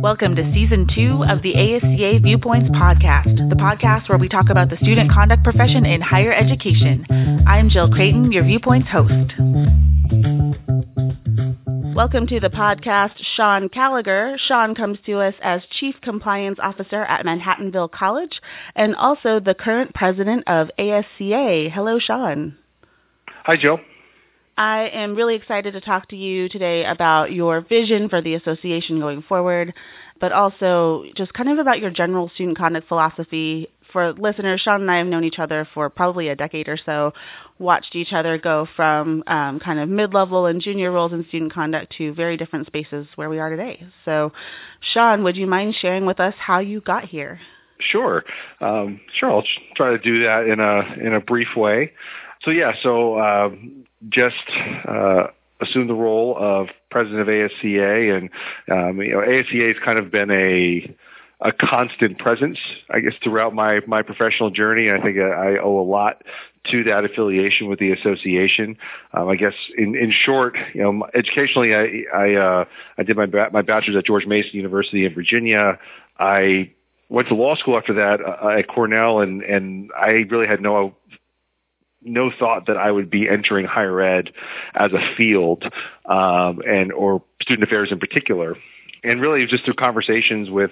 Welcome to season two of the ASCA Viewpoints podcast, the podcast where we talk about the student conduct profession in higher education. I'm Jill Creighton, your Viewpoints host. Welcome to the podcast, Sean Gallagher. Sean comes to us as Chief Compliance Officer at Manhattanville College and also the current president of ASCA. Hello, Sean. Hi, Jill. I am really excited to talk to you today about your vision for the association going forward, but also just kind of about your general student conduct philosophy. For listeners, Sean and I have known each other for probably a decade or so, watched each other go from um, kind of mid level and junior roles in student conduct to very different spaces where we are today. So, Sean, would you mind sharing with us how you got here? Sure, um, sure. I'll try to do that in a in a brief way. So yeah, so uh, just uh, assumed the role of president of ASCA, and um, you know, ASCA has kind of been a a constant presence, I guess, throughout my my professional journey. I think I owe a lot to that affiliation with the association. Um, I guess in in short, you know, educationally, I I uh, I did my my bachelor's at George Mason University in Virginia. I went to law school after that uh, at Cornell, and and I really had no no thought that I would be entering higher ed as a field, um, and or student affairs in particular and really just through conversations with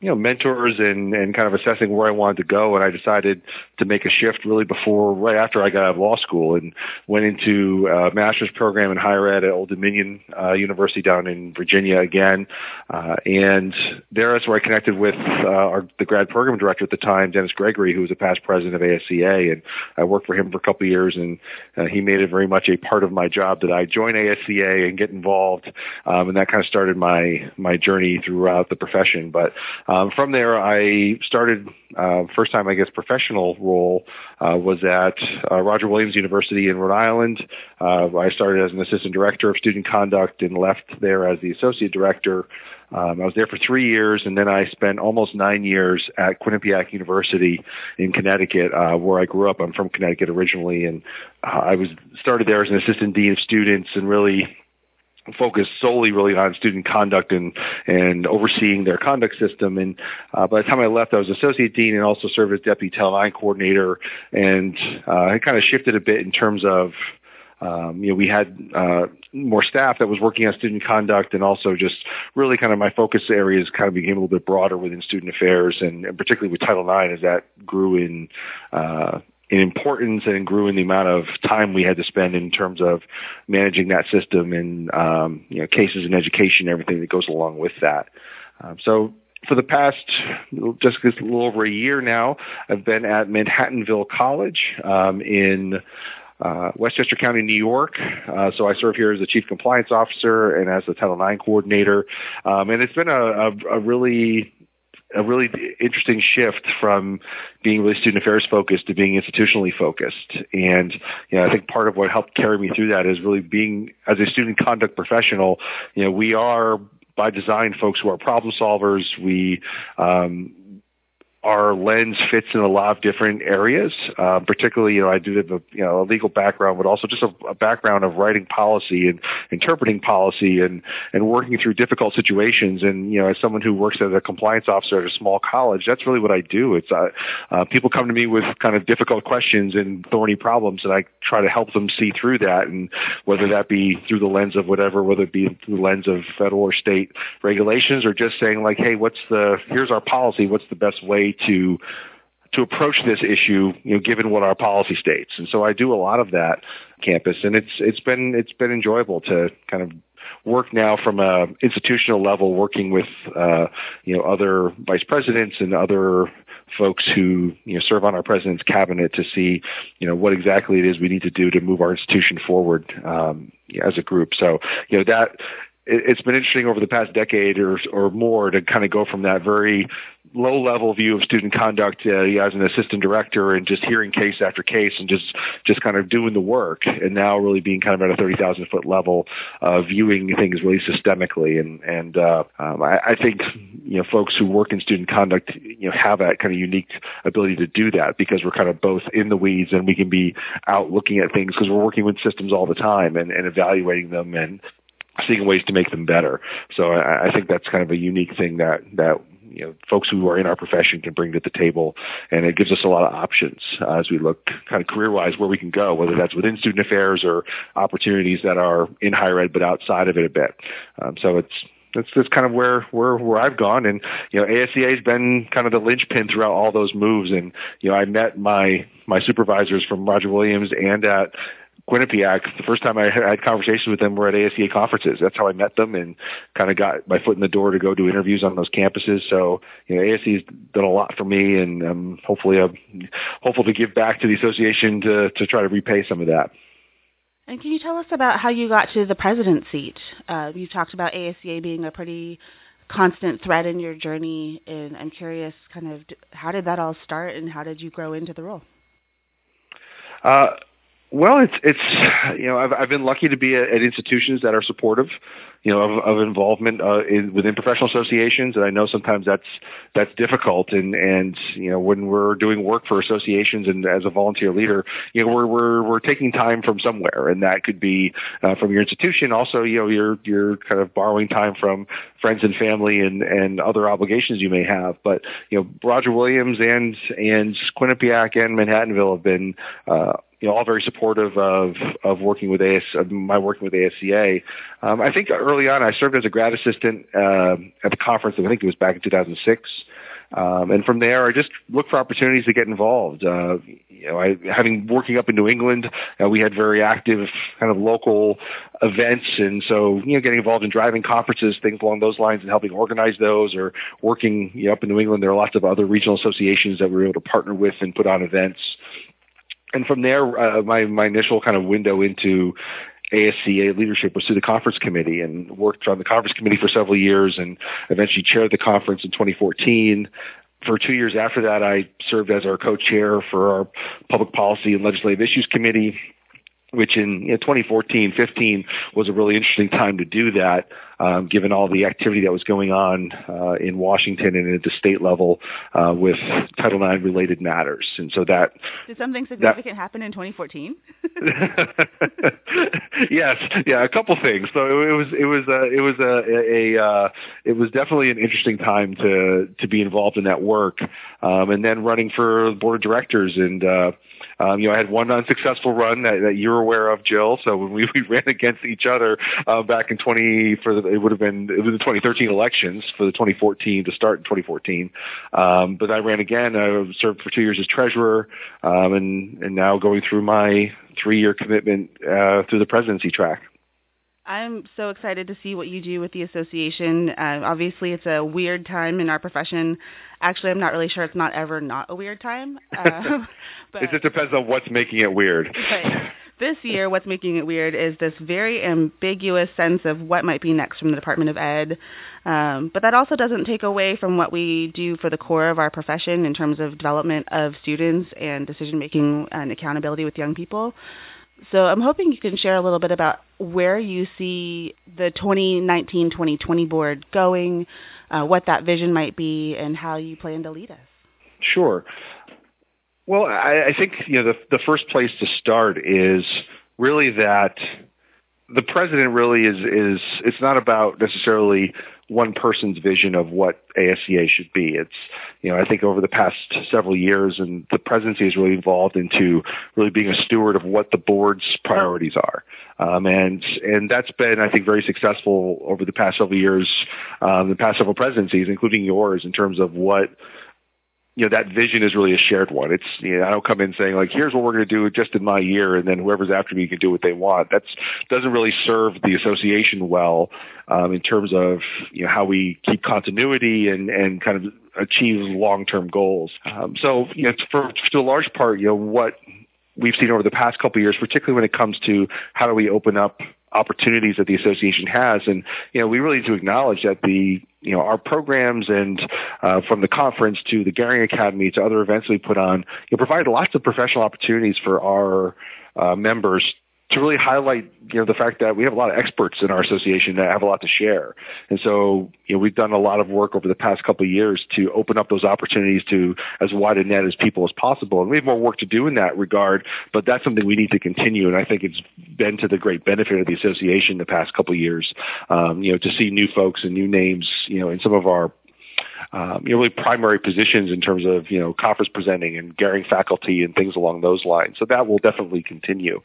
you know mentors and and kind of assessing where I wanted to go and I decided to make a shift really before right after I got out of law school and went into a master's program in higher ed at Old Dominion uh, University down in Virginia again. Uh, and there is where I connected with uh, our, the grad program director at the time Dennis Gregory who was a past president of ASCA and I worked for him for a couple of years and uh, he made it very much a part of my job that I join ASCA and get involved um, and that kind of started my my my journey throughout the profession. But um, from there, I started uh, first time I guess professional role uh, was at uh, Roger Williams University in Rhode Island. Uh, I started as an assistant director of student conduct and left there as the associate director. Um, I was there for three years, and then I spent almost nine years at Quinnipiac University in Connecticut, uh, where I grew up. I'm from Connecticut originally, and uh, I was started there as an assistant dean of students, and really focused solely really on student conduct and and overseeing their conduct system. And uh, by the time I left, I was associate dean and also served as deputy Title IX coordinator. And uh, I kind of shifted a bit in terms of. Um, you know, we had uh, more staff that was working on student conduct, and also just really kind of my focus areas kind of became a little bit broader within student affairs, and, and particularly with Title IX as that grew in uh, in importance and grew in the amount of time we had to spend in terms of managing that system and um, you know cases and education, everything that goes along with that. Um, so for the past just a little over a year now, I've been at Manhattanville College um, in uh, Westchester County, New York. Uh, so I serve here as the chief compliance officer and as the Title IX coordinator. Um, and it's been a, a, a really a really interesting shift from being really student affairs focused to being institutionally focused. And you know, I think part of what helped carry me through that is really being as a student conduct professional. You know, we are by design folks who are problem solvers. We um, our lens fits in a lot of different areas. Uh, particularly, you know, I do have a you know a legal background, but also just a, a, background of writing policy and interpreting policy and and working through difficult situations. And you know, as someone who works as a compliance officer at a small college, that's really what I do. It's uh, uh, people come to me with kind of difficult questions and thorny problems, and I try to help them see through that. And whether that be through the lens of whatever, whether it be through the lens of federal or state regulations, or just saying like, hey, what's the here's our policy, what's the best way to to approach this issue, you know, given what our policy states. And so I do a lot of that campus, and it's it's been it's been enjoyable to kind of work now from a institutional level, working with uh, you know other vice presidents and other folks who you know serve on our president's cabinet to see you know what exactly it is we need to do to move our institution forward um, as a group. So you know that it's been interesting over the past decade or or more to kind of go from that very low level view of student conduct uh, as an assistant director and just hearing case after case and just just kind of doing the work and now really being kind of at a 30,000 foot level uh, viewing things really systemically and and uh, um, I, I think you know folks who work in student conduct you know have that kind of unique ability to do that because we're kind of both in the weeds and we can be out looking at things because we're working with systems all the time and, and evaluating them and seeing ways to make them better. So I, I think that's kind of a unique thing that that you know folks who are in our profession can bring to the table, and it gives us a lot of options uh, as we look kind of career wise where we can go, whether that's within student affairs or opportunities that are in higher ed but outside of it a bit. Um, so it's that's that's kind of where where where I've gone, and you know ASCA has been kind of the linchpin throughout all those moves. And you know I met my my supervisors from Roger Williams and at Quinnipiac, the first time I had conversations with them were at ASCA conferences. That's how I met them and kind of got my foot in the door to go do interviews on those campuses. So, you know, ASCA's done a lot for me and um, hopefully I'm hopefully hopeful to give back to the association to, to try to repay some of that. And can you tell us about how you got to the president seat? Uh, you talked about ASCA being a pretty constant thread in your journey, and I'm curious, kind of, how did that all start, and how did you grow into the role? Uh, well, it's it's you know I've I've been lucky to be at, at institutions that are supportive, you know, of, of involvement uh, in, within professional associations, and I know sometimes that's that's difficult. And and you know when we're doing work for associations and as a volunteer leader, you know we're we're we're taking time from somewhere, and that could be uh, from your institution. Also, you know you're you're kind of borrowing time from friends and family and and other obligations you may have. But you know Roger Williams and and Quinnipiac and Manhattanville have been uh, you know, all very supportive of of working with AS, of my working with ASCA. Um, I think early on, I served as a grad assistant uh, at the conference. I think it was back in 2006. Um, and from there, I just looked for opportunities to get involved. Uh, you know, I, having working up in New England, uh, we had very active kind of local events, and so you know, getting involved in driving conferences, things along those lines, and helping organize those, or working you know, up in New England. There are lots of other regional associations that we were able to partner with and put on events and from there, uh, my my initial kind of window into ASCA leadership was through the conference committee and worked on the conference committee for several years and eventually chaired the conference in 2014. For two years after that, I served as our co-chair for our public policy and legislative issues committee which in you know, 2014, 15 was a really interesting time to do that, um, given all the activity that was going on uh, in Washington and at the state level uh, with Title IX related matters. And so that did something significant that, happen in 2014? yes, yeah, a couple things. So it, was it was a, it was a, a, uh, it was definitely an interesting time to to be involved in that work, um, and then running for the board of directors and. Uh, um, you know, I had one unsuccessful run that, that you're aware of, Jill. So when we, we ran against each other uh, back in 20 for the, it would have been it was the 2013 elections for the 2014 to start in 2014. Um, but I ran again. I served for two years as treasurer, um, and and now going through my three year commitment uh, through the presidency track. I'm so excited to see what you do with the association. Uh, obviously, it's a weird time in our profession. Actually, I'm not really sure it's not ever not a weird time. Uh, but it just depends on what's making it weird. This year, what's making it weird is this very ambiguous sense of what might be next from the Department of Ed. Um, but that also doesn't take away from what we do for the core of our profession in terms of development of students and decision making and accountability with young people. So I'm hoping you can share a little bit about where you see the 2019-2020 board going, uh, what that vision might be, and how you plan to lead us. Sure. Well, I, I think you know the the first place to start is really that the president really is is it's not about necessarily one person's vision of what ASCA should be. It's you know I think over the past several years and the presidency has really evolved into really being a steward of what the board's priorities are, um, and and that's been I think very successful over the past several years, um, the past several presidencies, including yours, in terms of what you know that vision is really a shared one. It's you know I don't come in saying like here's what we're going to do just in my year, and then whoever's after me can do what they want. That's doesn't really serve the association well um, in terms of you know how we keep continuity and and kind of achieve long term goals. Um, so you know for to a large part, you know what we've seen over the past couple of years, particularly when it comes to how do we open up opportunities that the association has. And, you know, we really do acknowledge that the, you know, our programs and uh, from the conference to the Gehring Academy to other events we put on, you know, provide lots of professional opportunities for our uh, members to really highlight, you know, the fact that we have a lot of experts in our association that have a lot to share. And so, you know, we've done a lot of work over the past couple of years to open up those opportunities to as wide a net as people as possible. And we have more work to do in that regard, but that's something we need to continue. And I think it's been to the great benefit of the association the past couple of years, um, you know, to see new folks and new names, you know, in some of our um, you know, really primary positions in terms of, you know, conference presenting and Gehring faculty and things along those lines. So that will definitely continue.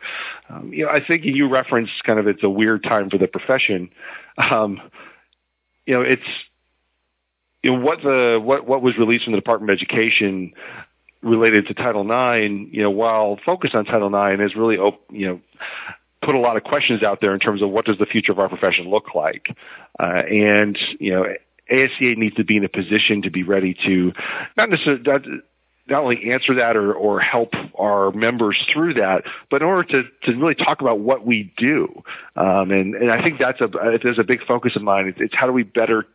Um, you know, I think you referenced kind of it's a weird time for the profession. Um, you know, it's, you know, what the, what, what was released from the Department of Education related to Title IX, you know, while focused on Title IX is really, you know, put a lot of questions out there in terms of what does the future of our profession look like. Uh, and, you know, ASCA needs to be in a position to be ready to not necessarily not only answer that or, or help our members through that, but in order to, to really talk about what we do. Um, and, and I think that's a, there's a big focus of mine. It's, it's how do we better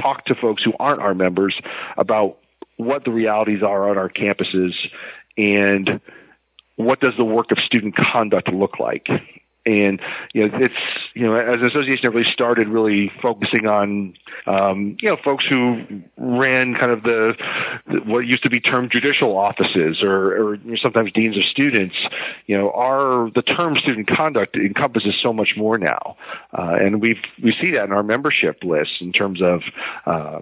talk to folks who aren't our members about what the realities are on our campuses and what does the work of student conduct look like and you know it's you know as an association really started really focusing on um, you know folks who ran kind of the, the what used to be termed judicial offices or, or sometimes deans of students. You know our the term student conduct encompasses so much more now. Uh, and we we see that in our membership list in terms of uh,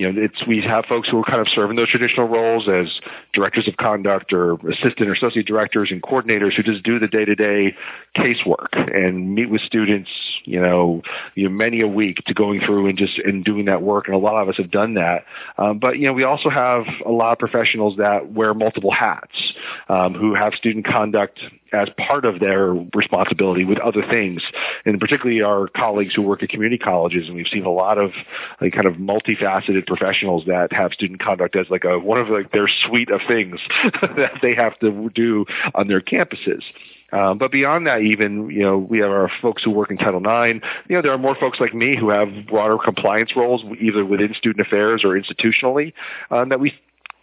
you know, it's we have folks who are kind of serving those traditional roles as directors of conduct or assistant or associate directors and coordinators who just do the day-to-day casework and meet with students, you know, you know, many a week to going through and just and doing that work. And a lot of us have done that. Um, but you know, we also have a lot of professionals that wear multiple hats, um, who have student conduct as part of their responsibility with other things, and particularly our colleagues who work at community colleges. And we've seen a lot of like, kind of multifaceted professionals that have student conduct as like a one of like their suite of things that they have to do on their campuses. Um, but beyond that, even you know, we have our folks who work in Title IX. You know, there are more folks like me who have broader compliance roles, either within student affairs or institutionally, um, that we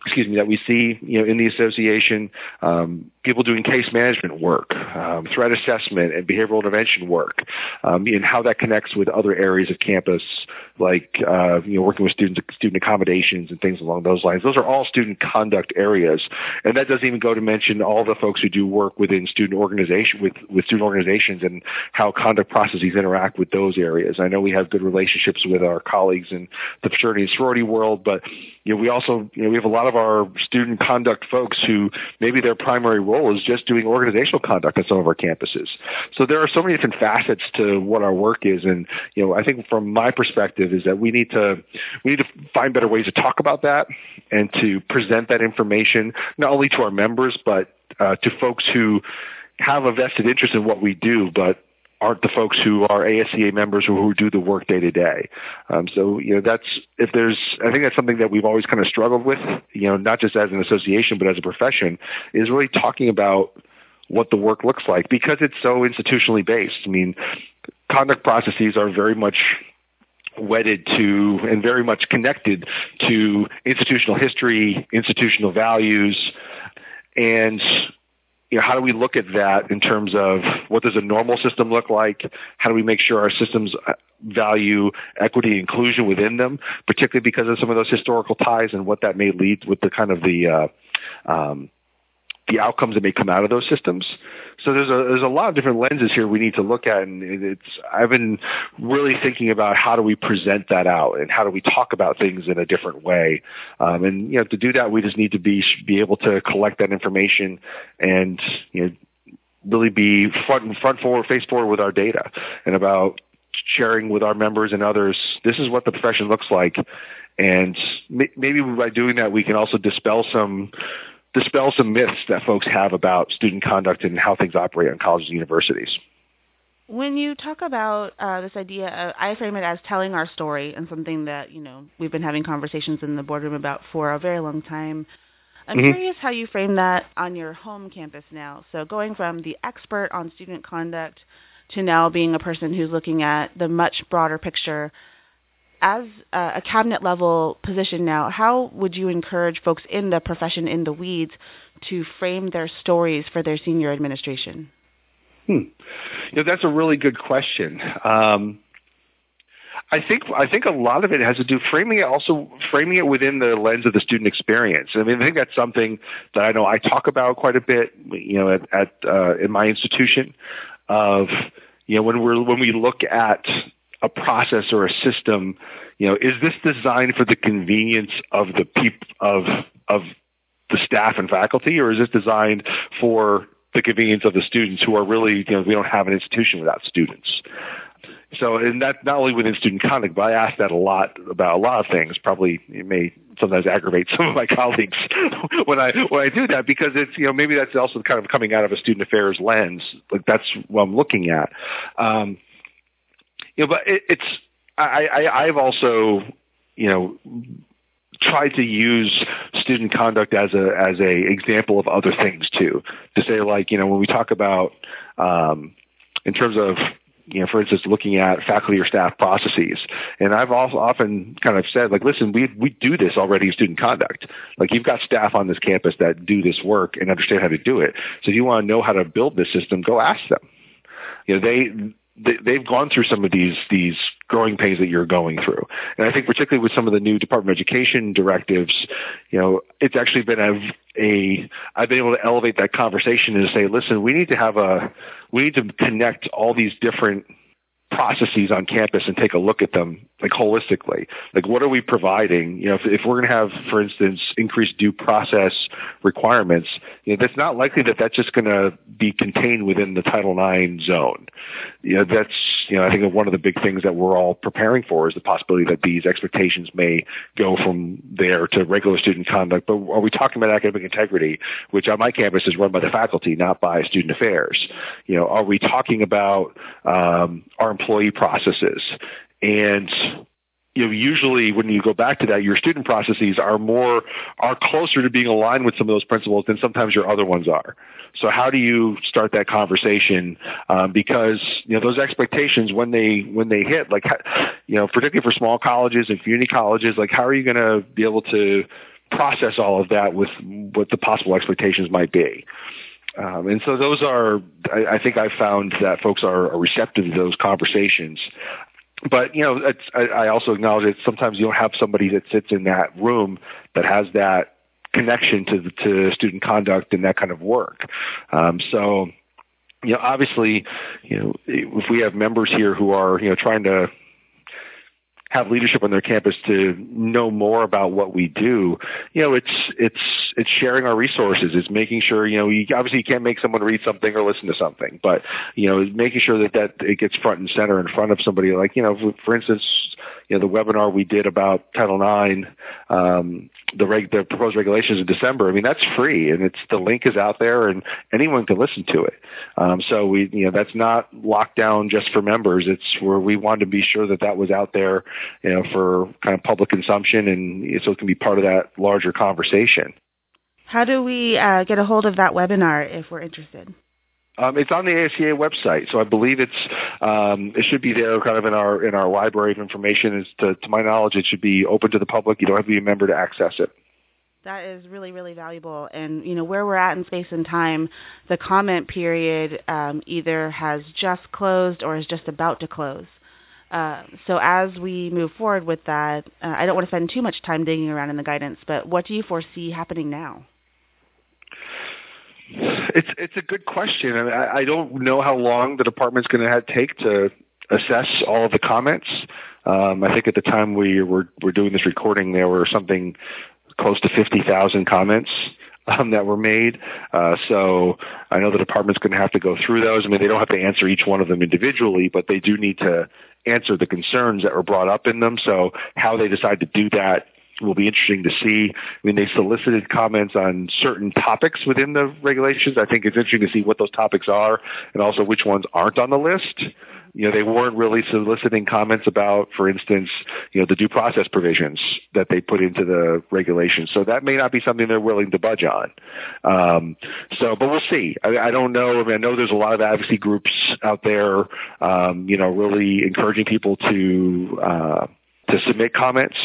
excuse me, that we see, you know, in the association, um, people doing case management work, um, threat assessment, and behavioral intervention work, um, and how that connects with other areas of campus, like uh, you know, working with student student accommodations and things along those lines. Those are all student conduct areas, and that doesn't even go to mention all the folks who do work within student organization with with student organizations and how conduct processes interact with those areas. I know we have good relationships with our colleagues in the fraternity and sorority world, but you know, we also you know we have a lot of our student conduct folks who maybe their primary role is just doing organizational conduct on some of our campuses. So there are so many different facets to what our work is, and you know, I think from my perspective is that we need to we need to find better ways to talk about that and to present that information not only to our members but uh, to folks who have a vested interest in what we do, but aren't the folks who are ASCA members or who do the work day to day. Um, so, you know, that's, if there's, I think that's something that we've always kind of struggled with, you know, not just as an association, but as a profession, is really talking about what the work looks like because it's so institutionally based. I mean, conduct processes are very much wedded to and very much connected to institutional history, institutional values, and you know, how do we look at that in terms of what does a normal system look like? How do we make sure our systems uh, value equity and inclusion within them, particularly because of some of those historical ties and what that may lead with the kind of the uh, um, the outcomes that may come out of those systems. So there's a there's a lot of different lenses here we need to look at, and it's I've been really thinking about how do we present that out and how do we talk about things in a different way. Um, and you know to do that, we just need to be be able to collect that information and you know really be front front forward face forward with our data and about sharing with our members and others. This is what the profession looks like, and maybe by doing that, we can also dispel some dispel some myths that folks have about student conduct and how things operate on colleges and universities. When you talk about uh, this idea, of, I frame it as telling our story, and something that you know we've been having conversations in the boardroom about for a very long time. I'm mm-hmm. curious how you frame that on your home campus now. So going from the expert on student conduct to now being a person who's looking at the much broader picture as a cabinet level position now, how would you encourage folks in the profession in the weeds to frame their stories for their senior administration? Hmm. You know, that's a really good question. Um, I think I think a lot of it has to do framing it also framing it within the lens of the student experience. I mean, I think that's something that I know I talk about quite a bit. You know, at, at uh, in my institution, of you know when we're when we look at a process or a system, you know, is this designed for the convenience of the people of of the staff and faculty, or is this designed for the convenience of the students who are really, you know, we don't have an institution without students. So, and that not only within student conduct, but I ask that a lot about a lot of things. Probably it may sometimes aggravate some of my colleagues when I when I do that because it's you know maybe that's also kind of coming out of a student affairs lens. Like that's what I'm looking at. Um, you know, but it, it's I, I I've also you know tried to use student conduct as a as a example of other things too. To say like you know when we talk about um, in terms of you know, for instance, looking at faculty or staff processes. And I've also often kind of said, like, listen, we we do this already in student conduct. Like, you've got staff on this campus that do this work and understand how to do it. So if you want to know how to build this system, go ask them. You know, they they, have gone through some of these these growing pains that you're going through, and I think particularly with some of the new Department of Education directives, you know, it's actually been a, a I've been able to elevate that conversation and say, listen, we need to have a we need to connect all these different processes on campus and take a look at them like holistically. Like what are we providing? You know, if, if we're going to have, for instance, increased due process requirements, you know, that's not likely that that's just going to be contained within the Title IX zone. You know, that's, you know, I think one of the big things that we're all preparing for is the possibility that these expectations may go from there to regular student conduct. But are we talking about academic integrity, which on my campus is run by the faculty, not by student affairs? You know, are we talking about um, our employee processes? And you know, usually when you go back to that, your student processes are more are closer to being aligned with some of those principles than sometimes your other ones are. So how do you start that conversation? Um, because you know those expectations when they when they hit, like you know, particularly for small colleges and community colleges, like how are you going to be able to process all of that with what the possible expectations might be? Um, and so those are, I, I think I've found that folks are, are receptive to those conversations but you know, I, I also acknowledge that sometimes you don't have somebody that sits in that room that has that connection to to student conduct and that kind of work. Um, so, you know, obviously, you know, if we have members here who are you know trying to have leadership on their campus to know more about what we do, you know, it's it's it's sharing our resources. It's making sure, you know, you obviously you can't make someone read something or listen to something, but you know, making sure that that it gets front and center in front of somebody. Like, you know, for instance, you know, the webinar we did about Title IX, um, the reg, the proposed regulations in December. I mean, that's free, and it's the link is out there, and anyone can listen to it. Um, so we, you know, that's not locked down just for members. It's where we wanted to be sure that that was out there you know, for kind of public consumption, and so it can be part of that larger conversation. How do we uh, get a hold of that webinar if we're interested? Um, it's on the ASCA website, so I believe it's um, it should be there, kind of in our in our library of information. Is to, to my knowledge, it should be open to the public. You don't have to be a member to access it. That is really, really valuable. And, you know, where we're at in space and time, the comment period um, either has just closed or is just about to close. Uh, so as we move forward with that, uh, I don't want to spend too much time digging around in the guidance, but what do you foresee happening now? It's it's a good question. I, mean, I, I don't know how long the department's going to take to assess all of the comments. Um, I think at the time we were were doing this recording, there were something close to fifty thousand comments um, that were made. Uh, so I know the department's going to have to go through those. I mean, they don't have to answer each one of them individually, but they do need to answer the concerns that were brought up in them. So how they decide to do that will be interesting to see. I mean, they solicited comments on certain topics within the regulations. I think it's interesting to see what those topics are and also which ones aren't on the list you know, they weren't really soliciting comments about, for instance, you know, the due process provisions that they put into the regulations. So that may not be something they're willing to budge on. Um, so, but we'll see. I, I don't know. I mean, I know there's a lot of advocacy groups out there, um, you know, really encouraging people to, uh, to submit comments.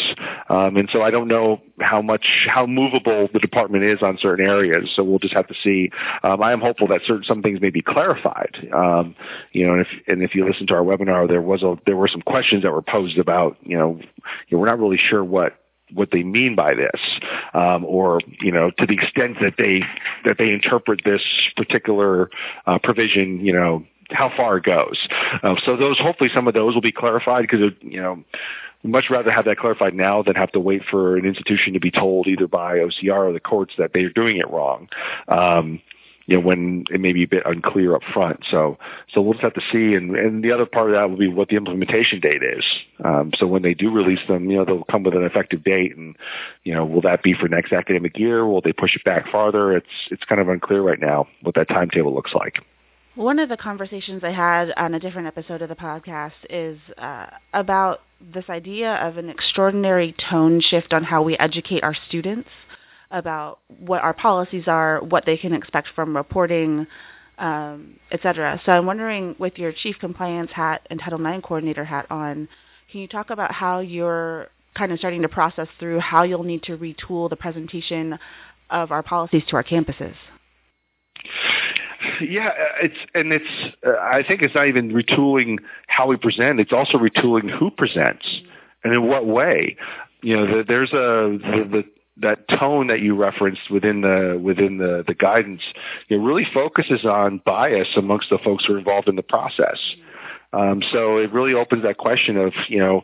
Um, and so I don't know how much, how movable the department is on certain areas. So we'll just have to see. Um, I am hopeful that certain, some things may be clarified. Um, you know, and if, and if you listen to our webinar, there was a, there were some questions that were posed about, you know, you know we're not really sure what, what they mean by this, um, or you know, to the extent that they that they interpret this particular uh, provision, you know, how far it goes. Um, so those, hopefully, some of those will be clarified because you know much rather have that clarified now than have to wait for an institution to be told either by OCR or the courts that they're doing it wrong. Um, you know, when it may be a bit unclear up front. So, so we'll just have to see. And, and the other part of that will be what the implementation date is. Um, so when they do release them, you know, they'll come with an effective date and, you know, will that be for next academic year? Will they push it back farther? It's, it's kind of unclear right now what that timetable looks like. One of the conversations I had on a different episode of the podcast is uh, about this idea of an extraordinary tone shift on how we educate our students about what our policies are, what they can expect from reporting, um, etc. So I'm wondering, with your chief compliance hat and Title IX coordinator hat on, can you talk about how you're kind of starting to process through how you'll need to retool the presentation of our policies to our campuses? Yeah, it's and it's. Uh, I think it's not even retooling how we present. It's also retooling who presents and in what way. You know, the, there's a the, the that tone that you referenced within the within the the guidance. It really focuses on bias amongst the folks who are involved in the process. Um, so it really opens that question of you know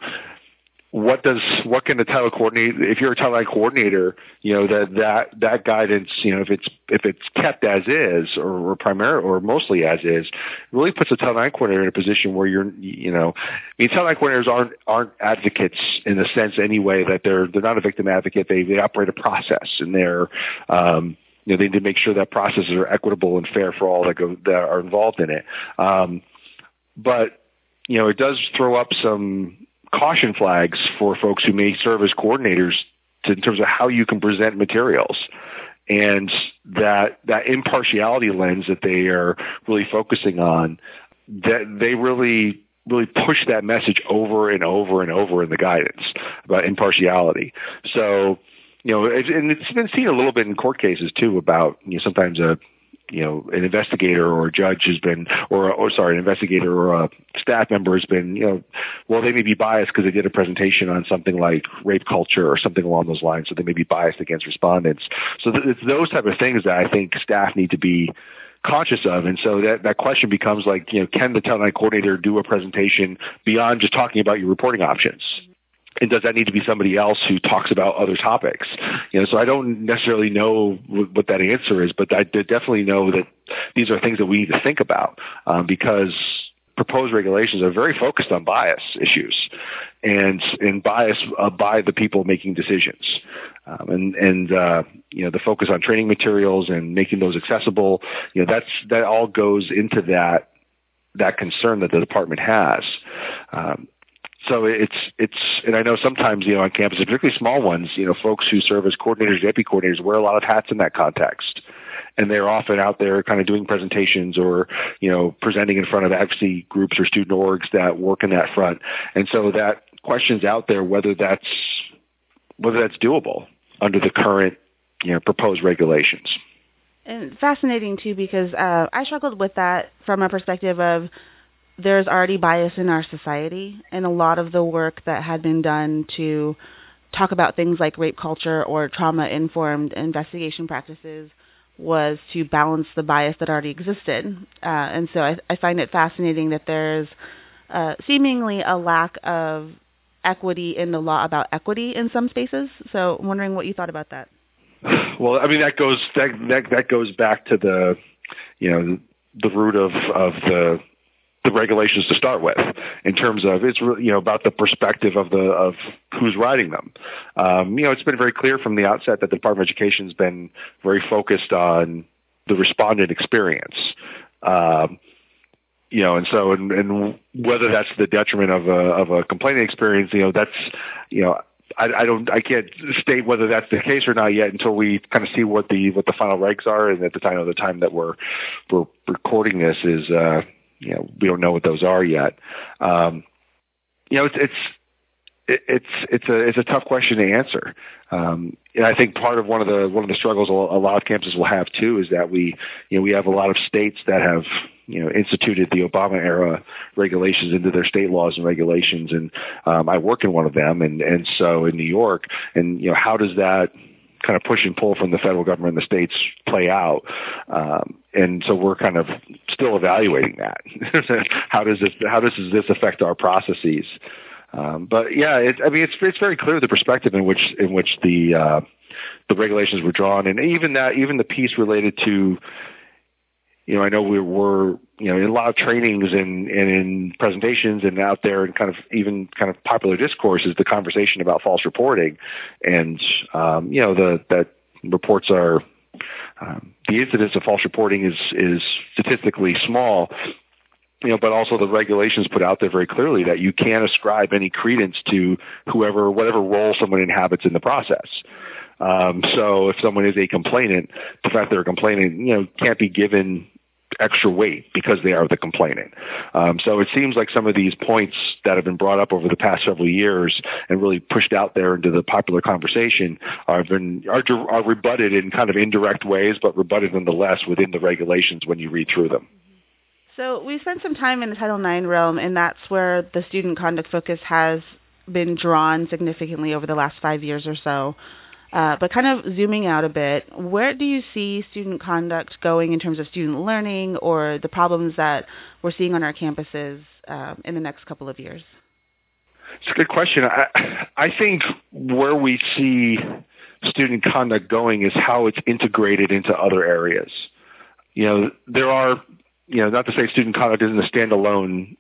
what does what can the title coordinator if you're a title coordinator you know that that that guidance you know if it's if it's kept as is or, or primary or mostly as is really puts a title coordinator in a position where you're you know I mean title coordinators aren't aren't advocates in the sense anyway that they're they're not a victim advocate. They they operate a process and they're um you know they need to make sure that processes are equitable and fair for all that go that are involved in it. Um but you know it does throw up some caution flags for folks who may serve as coordinators to, in terms of how you can present materials. And that that impartiality lens that they are really focusing on that they really really push that message over and over and over in the guidance about impartiality. So you know and it's been seen a little bit in court cases too about you know sometimes a you know an investigator or a judge has been or or sorry an investigator or a staff member has been you know well they may be biased because they did a presentation on something like rape culture or something along those lines so they may be biased against respondents so th- it's those type of things that I think staff need to be conscious of. And so that, that question becomes like, you know, can the IX coordinator do a presentation beyond just talking about your reporting options? And does that need to be somebody else who talks about other topics? You know, so I don't necessarily know what that answer is, but I definitely know that these are things that we need to think about um, because proposed regulations are very focused on bias issues and and bias uh, by the people making decisions um, and and uh, you know the focus on training materials and making those accessible you know that's that all goes into that that concern that the department has um, so it's it's and I know sometimes you know on campus, particularly small ones, you know, folks who serve as coordinators, deputy coordinators, wear a lot of hats in that context, and they're often out there kind of doing presentations or you know presenting in front of advocacy groups or student orgs that work in that front, and so that question's out there whether that's whether that's doable under the current you know proposed regulations. And fascinating too because uh, I struggled with that from a perspective of there's already bias in our society, and a lot of the work that had been done to talk about things like rape culture or trauma informed investigation practices was to balance the bias that already existed. Uh, and so I, I, find it fascinating that there's uh, seemingly a lack of equity in the law about equity in some spaces. So I'm wondering what you thought about that. Well, I mean that goes that that, that goes back to the you know the root of of the the regulations to start with in terms of it's you know about the perspective of the of who's writing them. Um, you know, it's been very clear from the outset that the Department of Education has been very focused on the respondent experience. Um, you know, and so and, and whether that's the detriment of a of a complaining experience, you know, that's you know. I, I don't. I can't state whether that's the case or not yet until we kind of see what the what the final regs are, and at the time of the time that we're we're recording this is uh, you know, we don't know what those are yet. Um, you know, it's, it's it's it's a it's a tough question to answer. Um, and I think part of one of the one of the struggles a lot of campuses will have too is that we you know we have a lot of states that have you know instituted the Obama era regulations into their state laws and regulations, and um, I work in one of them, and and so in New York, and you know how does that kind of push and pull from the federal government and the states play out. Um, and so we're kind of still evaluating that. how does this how does this affect our processes? Um, but yeah, it, I mean, it's it's very clear the perspective in which in which the uh, the regulations were drawn, and even that even the piece related to, you know, I know we were you know in a lot of trainings and and in presentations and out there and kind of even kind of popular discourse is the conversation about false reporting, and um, you know the that reports are um, the incidence of false reporting is is statistically small, you know, but also the regulations put out there very clearly that you can't ascribe any credence to whoever, whatever role someone inhabits in the process. Um, so if someone is a complainant, the fact they're a complainant, you know, can't be given extra weight because they are the complainant. Um, so it seems like some of these points that have been brought up over the past several years and really pushed out there into the popular conversation are been are, are rebutted in kind of indirect ways, but rebutted nonetheless within the regulations when you read through them. So we spent some time in the Title IX realm, and that's where the student conduct focus has been drawn significantly over the last five years or so. Uh, but kind of zooming out a bit, where do you see student conduct going in terms of student learning or the problems that we're seeing on our campuses um, in the next couple of years? It's a good question. I, I think where we see student conduct going is how it's integrated into other areas. You know, there are you know, not to say student conduct isn't a standalone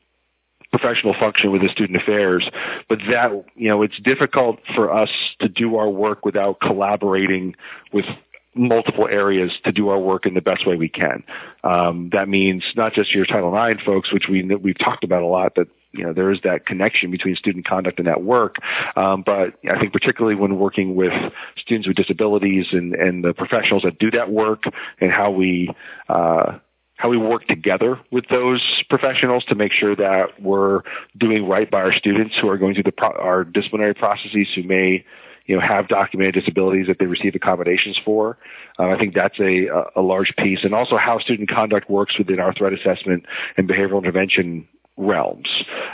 professional function with the student affairs, but that, you know, it's difficult for us to do our work without collaborating with multiple areas to do our work in the best way we can. Um, that means not just your Title IX folks, which we we've talked about a lot, that you know there is that connection between student conduct and that work. Um, but I think particularly when working with students with disabilities and and the professionals that do that work and how we uh, how we work together with those professionals to make sure that we're doing right by our students who are going through the pro- our disciplinary processes who may you know have documented disabilities that they receive accommodations for. Uh, I think that's a, a large piece, and also how student conduct works within our threat assessment and behavioral intervention realms.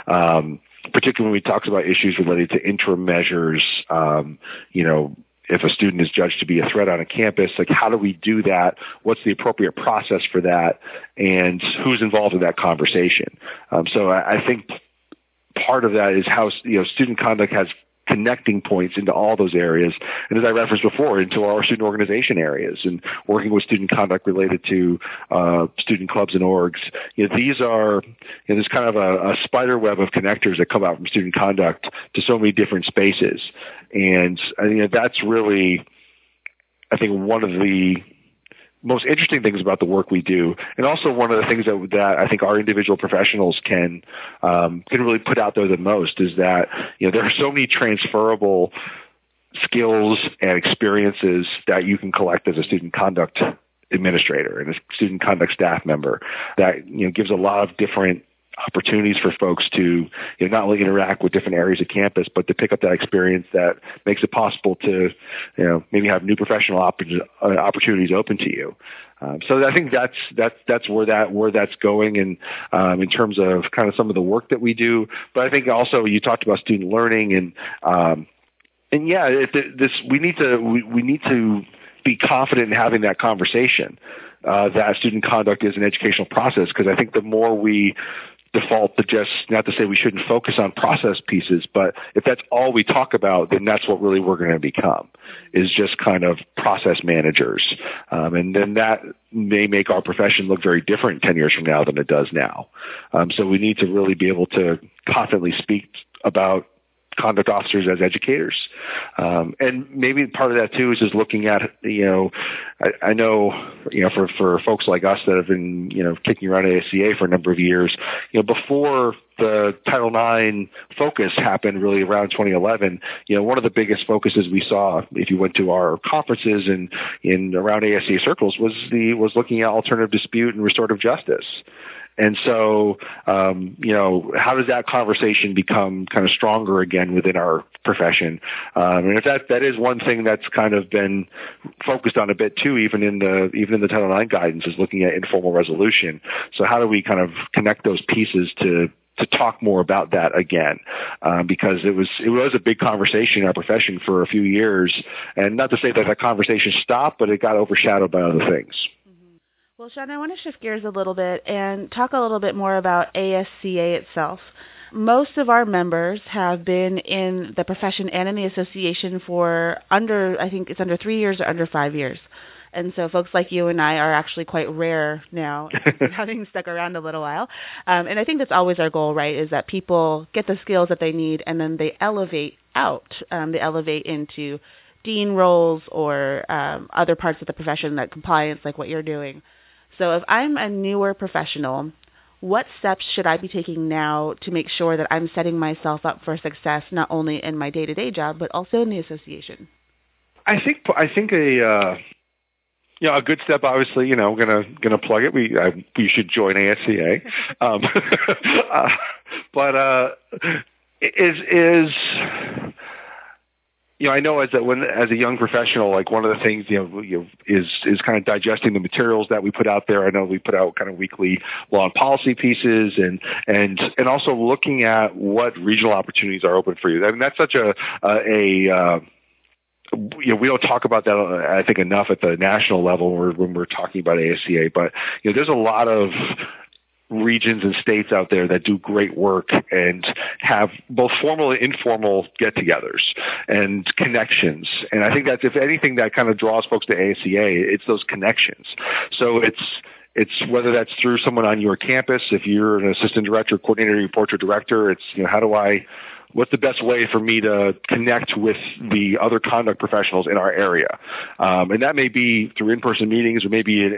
Um, particularly when we talk about issues related to interim measures, um, you know, if a student is judged to be a threat on a campus, like how do we do that? What's the appropriate process for that? And who's involved in that conversation? Um, so I, I think part of that is how you know student conduct has connecting points into all those areas. And as I referenced before, into our student organization areas and working with student conduct related to uh, student clubs and orgs. You know, these are, you know, there's kind of a, a spider web of connectors that come out from student conduct to so many different spaces. And I you know, that's really, I think, one of the most interesting things about the work we do, and also one of the things that that I think our individual professionals can um, can really put out there the most is that you know there are so many transferable skills and experiences that you can collect as a student conduct administrator and a student conduct staff member that you know gives a lot of different opportunities for folks to you know, not only interact with different areas of campus, but to pick up that experience that makes it possible to, you know, maybe have new professional uh, opportunities open to you. Um, so I think that's that's that's where that where that's going, and um, in terms of kind of some of the work that we do. But I think also you talked about student learning, and um, and yeah, this we need to we, we need to be confident in having that conversation. Uh, that student conduct is an educational process because I think the more we default to just not to say we shouldn't focus on process pieces, but if that's all we talk about, then that's what really we're going to become is just kind of process managers, um, and then that may make our profession look very different ten years from now than it does now. Um, so we need to really be able to confidently speak about conduct officers as educators. Um, and maybe part of that too is just looking at, you know, I, I know, you know, for, for folks like us that have been, you know, kicking around ASCA for a number of years, you know, before the Title IX focus happened really around 2011, you know, one of the biggest focuses we saw if you went to our conferences and in around ASCA circles was the, was looking at alternative dispute and restorative justice. And so, um, you know, how does that conversation become kind of stronger again within our profession? Um, and if that that is one thing that's kind of been focused on a bit too, even in the even in the Title IX guidance, is looking at informal resolution. So how do we kind of connect those pieces to to talk more about that again um, because it was it was a big conversation in our profession for a few years, and not to say that that conversation stopped, but it got overshadowed by other things. Well, Sean, I want to shift gears a little bit and talk a little bit more about ASCA itself. Most of our members have been in the profession and in the association for under, I think it's under three years or under five years. And so folks like you and I are actually quite rare now, having stuck around a little while. Um, and I think that's always our goal, right? Is that people get the skills that they need and then they elevate out. Um, they elevate into dean roles or um, other parts of the profession, like compliance, like what you're doing. So if I'm a newer professional, what steps should I be taking now to make sure that I'm setting myself up for success not only in my day-to-day job but also in the association? I think I think a uh, you know, a good step. Obviously, you know, gonna gonna plug it. We we should join ASCA, um, uh, but uh, is is you know, I know as a when as a young professional, like one of the things you know, you know is is kind of digesting the materials that we put out there. I know we put out kind of weekly law and policy pieces, and and and also looking at what regional opportunities are open for you. I mean, that's such a a, a uh, you know, we don't talk about that, I think, enough at the national level or when we're talking about ASCA. But you know, there's a lot of regions and states out there that do great work and have both formal and informal get-togethers and connections. And I think that's if anything that kind of draws folks to ASCA, it's those connections. So it's it's whether that's through someone on your campus, if you're an assistant director, coordinator, report director, it's you know how do I what's the best way for me to connect with the other conduct professionals in our area? Um, and that may be through in-person meetings or maybe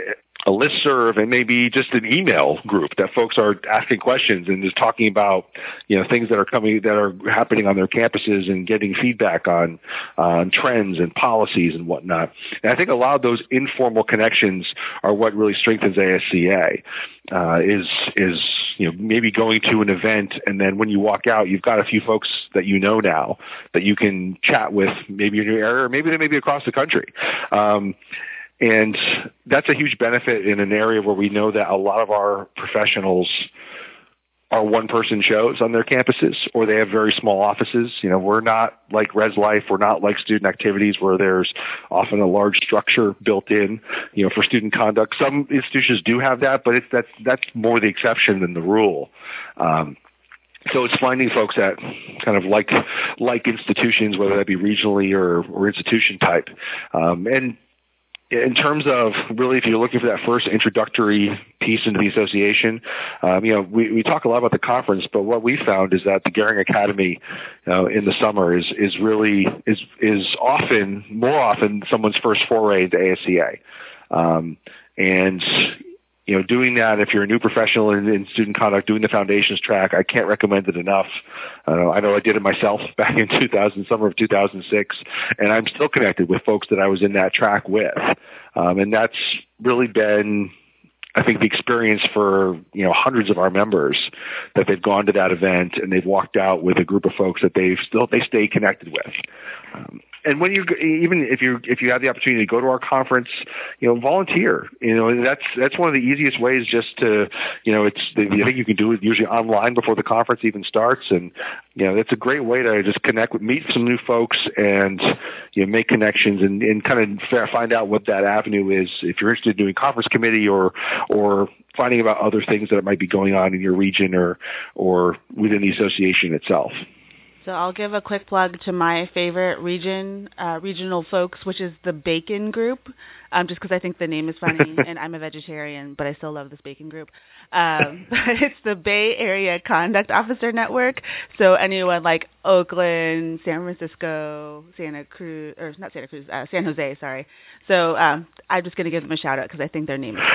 a list serve and maybe just an email group that folks are asking questions and just talking about you know things that are coming that are happening on their campuses and getting feedback on on trends and policies and whatnot. And I think a lot of those informal connections are what really strengthens ASCA. Uh, is is you know maybe going to an event and then when you walk out you've got a few folks that you know now that you can chat with maybe in your area or maybe they may be across the country. Um, and that's a huge benefit in an area where we know that a lot of our professionals are one person shows on their campuses or they have very small offices. You know, we're not like Res Life, we're not like student activities where there's often a large structure built in, you know, for student conduct. Some institutions do have that, but it's that's that's more the exception than the rule. Um, so it's finding folks that kind of like like institutions, whether that be regionally or, or institution type, um, and in terms of really, if you're looking for that first introductory piece into the association, um, you know, we, we talk a lot about the conference, but what we found is that the Gehring Academy in the summer is is really is is often more often someone's first foray into ASCA. Um, and you know, doing that if you're a new professional in, in student conduct, doing the foundations track, I can't recommend it enough. I know I did it myself back in 2000, summer of 2006, and I'm still connected with folks that I was in that track with. Um, and that's really been I think the experience for you know hundreds of our members that they've gone to that event and they've walked out with a group of folks that they've still they stay connected with. Um, and when you even if you if you have the opportunity to go to our conference, you know, volunteer. You know, that's that's one of the easiest ways just to, you know, it's I think you can do it usually online before the conference even starts, and you know, it's a great way to just connect with meet some new folks and you know make connections and and kind of find out what that avenue is if you're interested in doing conference committee or or finding about other things that might be going on in your region or or within the association itself. So I'll give a quick plug to my favorite region, uh, regional folks, which is the Bacon Group, um, just because I think the name is funny, and I'm a vegetarian, but I still love this Bacon Group. Um, it's the Bay Area Conduct Officer Network. So anyone like Oakland, San Francisco, Santa Cruz, or not Santa Cruz, uh, San Jose, sorry. So um, I'm just going to give them a shout out because I think their name is.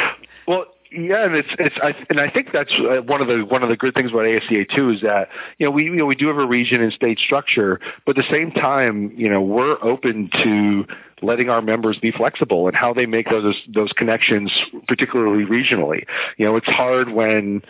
Well, yeah, and it's it's I, and I think that's uh, one of the one of the good things about ASCA too is that you know we you know we do have a region and state structure, but at the same time you know we're open to letting our members be flexible and how they make those those connections, particularly regionally. You know, it's hard when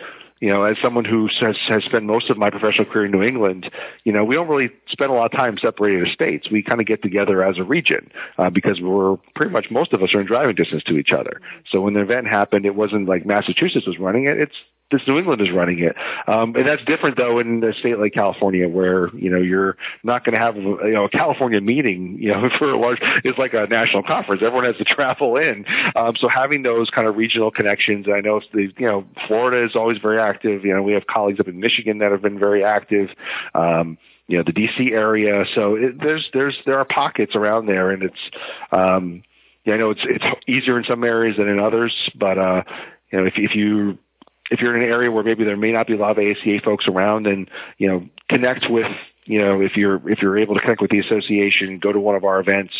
you know, as someone who has, has spent most of my professional career in New England, you know, we don't really spend a lot of time separated as states. We kind of get together as a region uh, because we're pretty much most of us are in driving distance to each other. So when the event happened, it wasn't like Massachusetts was running it. It's this New England is running it. Um, and that's different though in a state like California where, you know, you're not going to have, you know, a California meeting, you know, for a large, it's like a national conference. Everyone has to travel in. Um, so having those kind of regional connections, I know the, you know, Florida is always very active. You know, we have colleagues up in Michigan that have been very active. Um, you know, the DC area. So it, there's, there's, there are pockets around there and it's, um, yeah, I know it's, it's easier in some areas than in others, but, uh, you know, if, if you if you're in an area where maybe there may not be a lot of ASCA folks around, then you know connect with you know if you're if you're able to connect with the association, go to one of our events,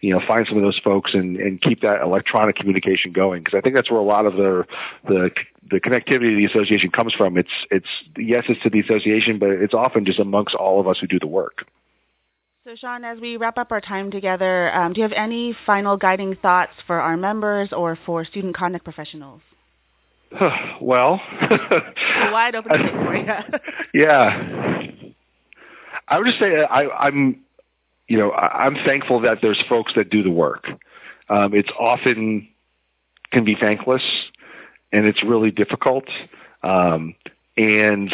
you know find some of those folks and and keep that electronic communication going because I think that's where a lot of the the the connectivity of the association comes from. It's it's yes, it's to the association, but it's often just amongst all of us who do the work. So, Sean, as we wrap up our time together, um, do you have any final guiding thoughts for our members or for student conduct professionals? well, wide open for you. yeah, I would just say I, I'm, you know, I'm thankful that there's folks that do the work. Um, it's often can be thankless, and it's really difficult. Um, and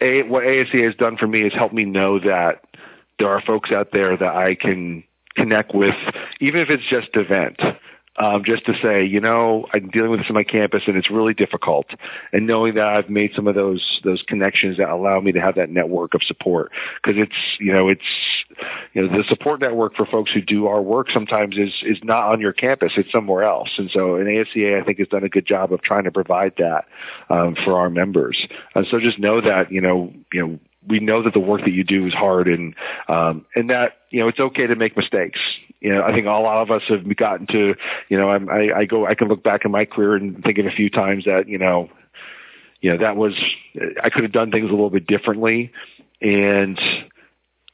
a, what ASCA has done for me is helped me know that there are folks out there that I can connect with, even if it's just event um, just to say, you know, I'm dealing with this on my campus and it's really difficult. And knowing that I've made some of those those connections that allow me to have that network of support, because it's you know it's you know the support network for folks who do our work sometimes is is not on your campus; it's somewhere else. And so, an ASCA I think has done a good job of trying to provide that um, for our members. And so, just know that you know you know we know that the work that you do is hard and um and that you know it's okay to make mistakes you know i think a lot of us have gotten to you know I'm, i i go i can look back in my career and think of a few times that you know you know that was i could have done things a little bit differently. And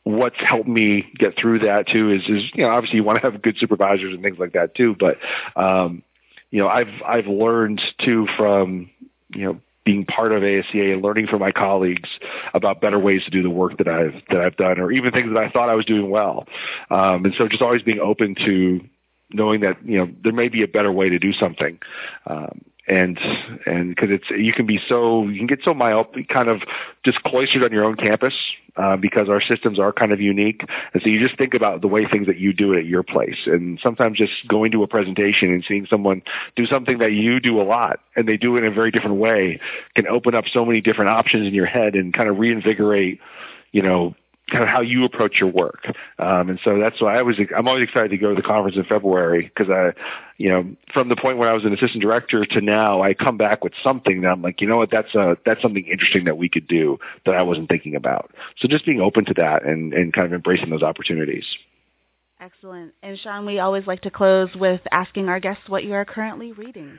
what's helped me get through that too is is you know obviously you want to have good supervisors and things like that too but um you know i've i've learned too from you know being part of ASCA and learning from my colleagues about better ways to do the work that I've that I've done, or even things that I thought I was doing well. Um, and so, just always being open to knowing that you know there may be a better way to do something. Um, and and because it's you can be so you can get so myopic, kind of just cloistered on your own campus uh, because our systems are kind of unique, and so you just think about the way things that you do it at your place, and sometimes just going to a presentation and seeing someone do something that you do a lot, and they do it in a very different way, can open up so many different options in your head and kind of reinvigorate, you know, kind of how you approach your work. Um, and so that's why I was, I'm always excited to go to the conference in February because I, you know, from the point when I was an assistant director to now, I come back with something that I'm like, you know what, that's a, that's something interesting that we could do that I wasn't thinking about. So just being open to that and, and kind of embracing those opportunities. Excellent. And Sean, we always like to close with asking our guests what you are currently reading.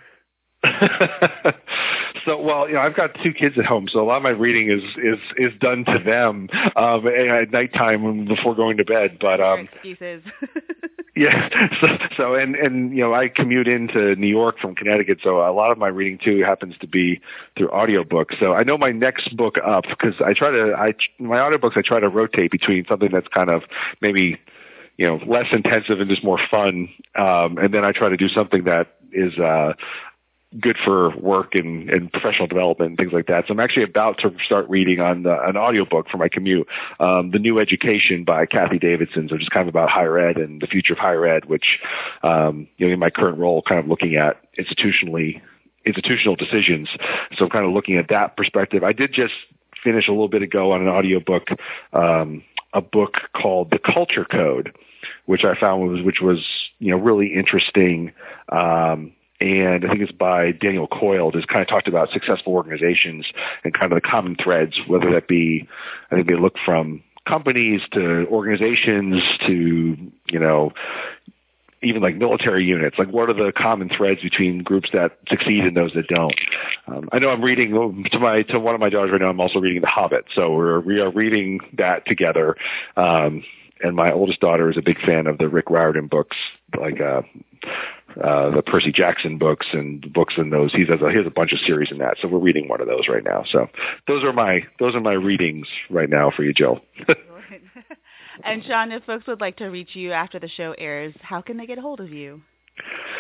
so well, you know, I've got two kids at home, so a lot of my reading is is is done to them um, at nighttime before going to bed. But um, excuses. yeah. So, so and and you know, I commute into New York from Connecticut, so a lot of my reading too happens to be through audiobooks. So I know my next book up because I try to I my audiobooks I try to rotate between something that's kind of maybe you know less intensive and just more fun um and then i try to do something that is uh good for work and, and professional development and things like that. So I'm actually about to start reading on the, an audiobook for my commute, um, The New Education by Cathy Davidson. So just kind of about higher ed and the future of higher ed, which, um, you know, in my current role, kind of looking at institutionally, institutional decisions. So I'm kind of looking at that perspective. I did just finish a little bit ago on an audiobook, um, a book called The Culture Code, which I found was, which was, you know, really interesting. Um, and I think it's by Daniel Coyle, just kind of talked about successful organizations and kind of the common threads, whether that be, I think they look from companies to organizations to, you know, even like military units, like what are the common threads between groups that succeed and those that don't? Um, I know I'm reading to my to one of my daughters right now. I'm also reading The Hobbit, so we're we are reading that together. Um, and my oldest daughter is a big fan of the Rick Riordan books, like uh, uh, the Percy Jackson books and books in those. He has a he has a bunch of series in that, so we're reading one of those right now. So those are my those are my readings right now for you, Jill. and Sean, if folks would like to reach you after the show airs, how can they get a hold of you?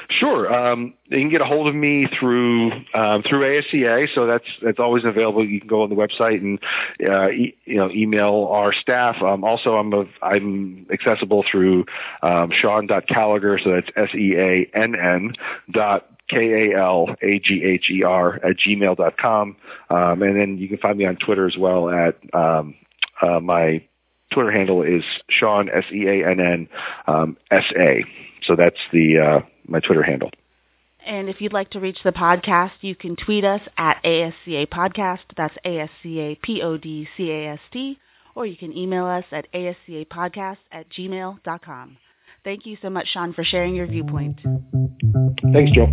Sure. Um, you can get a hold of me through um, through ASCA, so that's that's always available. You can go on the website and uh, e- you know email our staff. Um, also, I'm a, I'm accessible through um, Sean.Kalagher, so that's S E A N N dot K A L A G H E R at gmail dot com, um, and then you can find me on Twitter as well at um, uh, my Twitter handle is Sean S E A N N um, S A. So that's the uh, my Twitter handle. And if you'd like to reach the podcast, you can tweet us at ASCA Podcast. That's ASCA P O D C A S T. Or you can email us at ascapodcast at gmail.com. Thank you so much, Sean, for sharing your viewpoint. Thanks, Joe.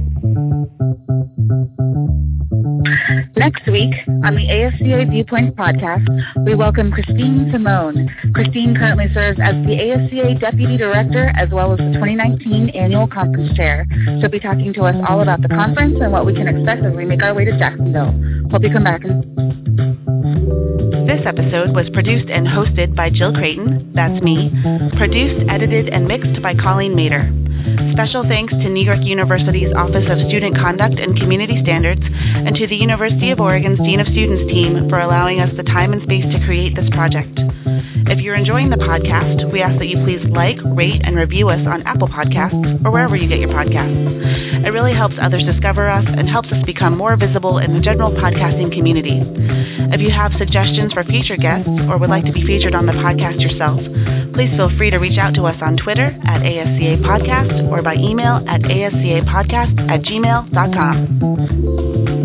Next week on the ASCA Viewpoint podcast, we welcome Christine Simone. Christine currently serves as the ASCA Deputy Director as well as the 2019 Annual Conference Chair. She'll be talking to us all about the conference and what we can expect as we make our way to Jacksonville. Hope you come back. This episode was produced and hosted by Jill Creighton, that's me, produced, edited, and mixed by Colleen Mater. Special thanks to New York University's Office of Student Conduct and Community Standards and to the University of Oregon's Dean of Students team for allowing us the time and space to create this project. If you're enjoying the podcast, we ask that you please like, rate, and review us on Apple Podcasts or wherever you get your podcasts. It really helps others discover us and helps us become more visible in the general podcasting community. If you have suggestions for future guests or would like to be featured on the podcast yourself, please feel free to reach out to us on Twitter at ASCA Or by email at ascapodcast at gmail.com.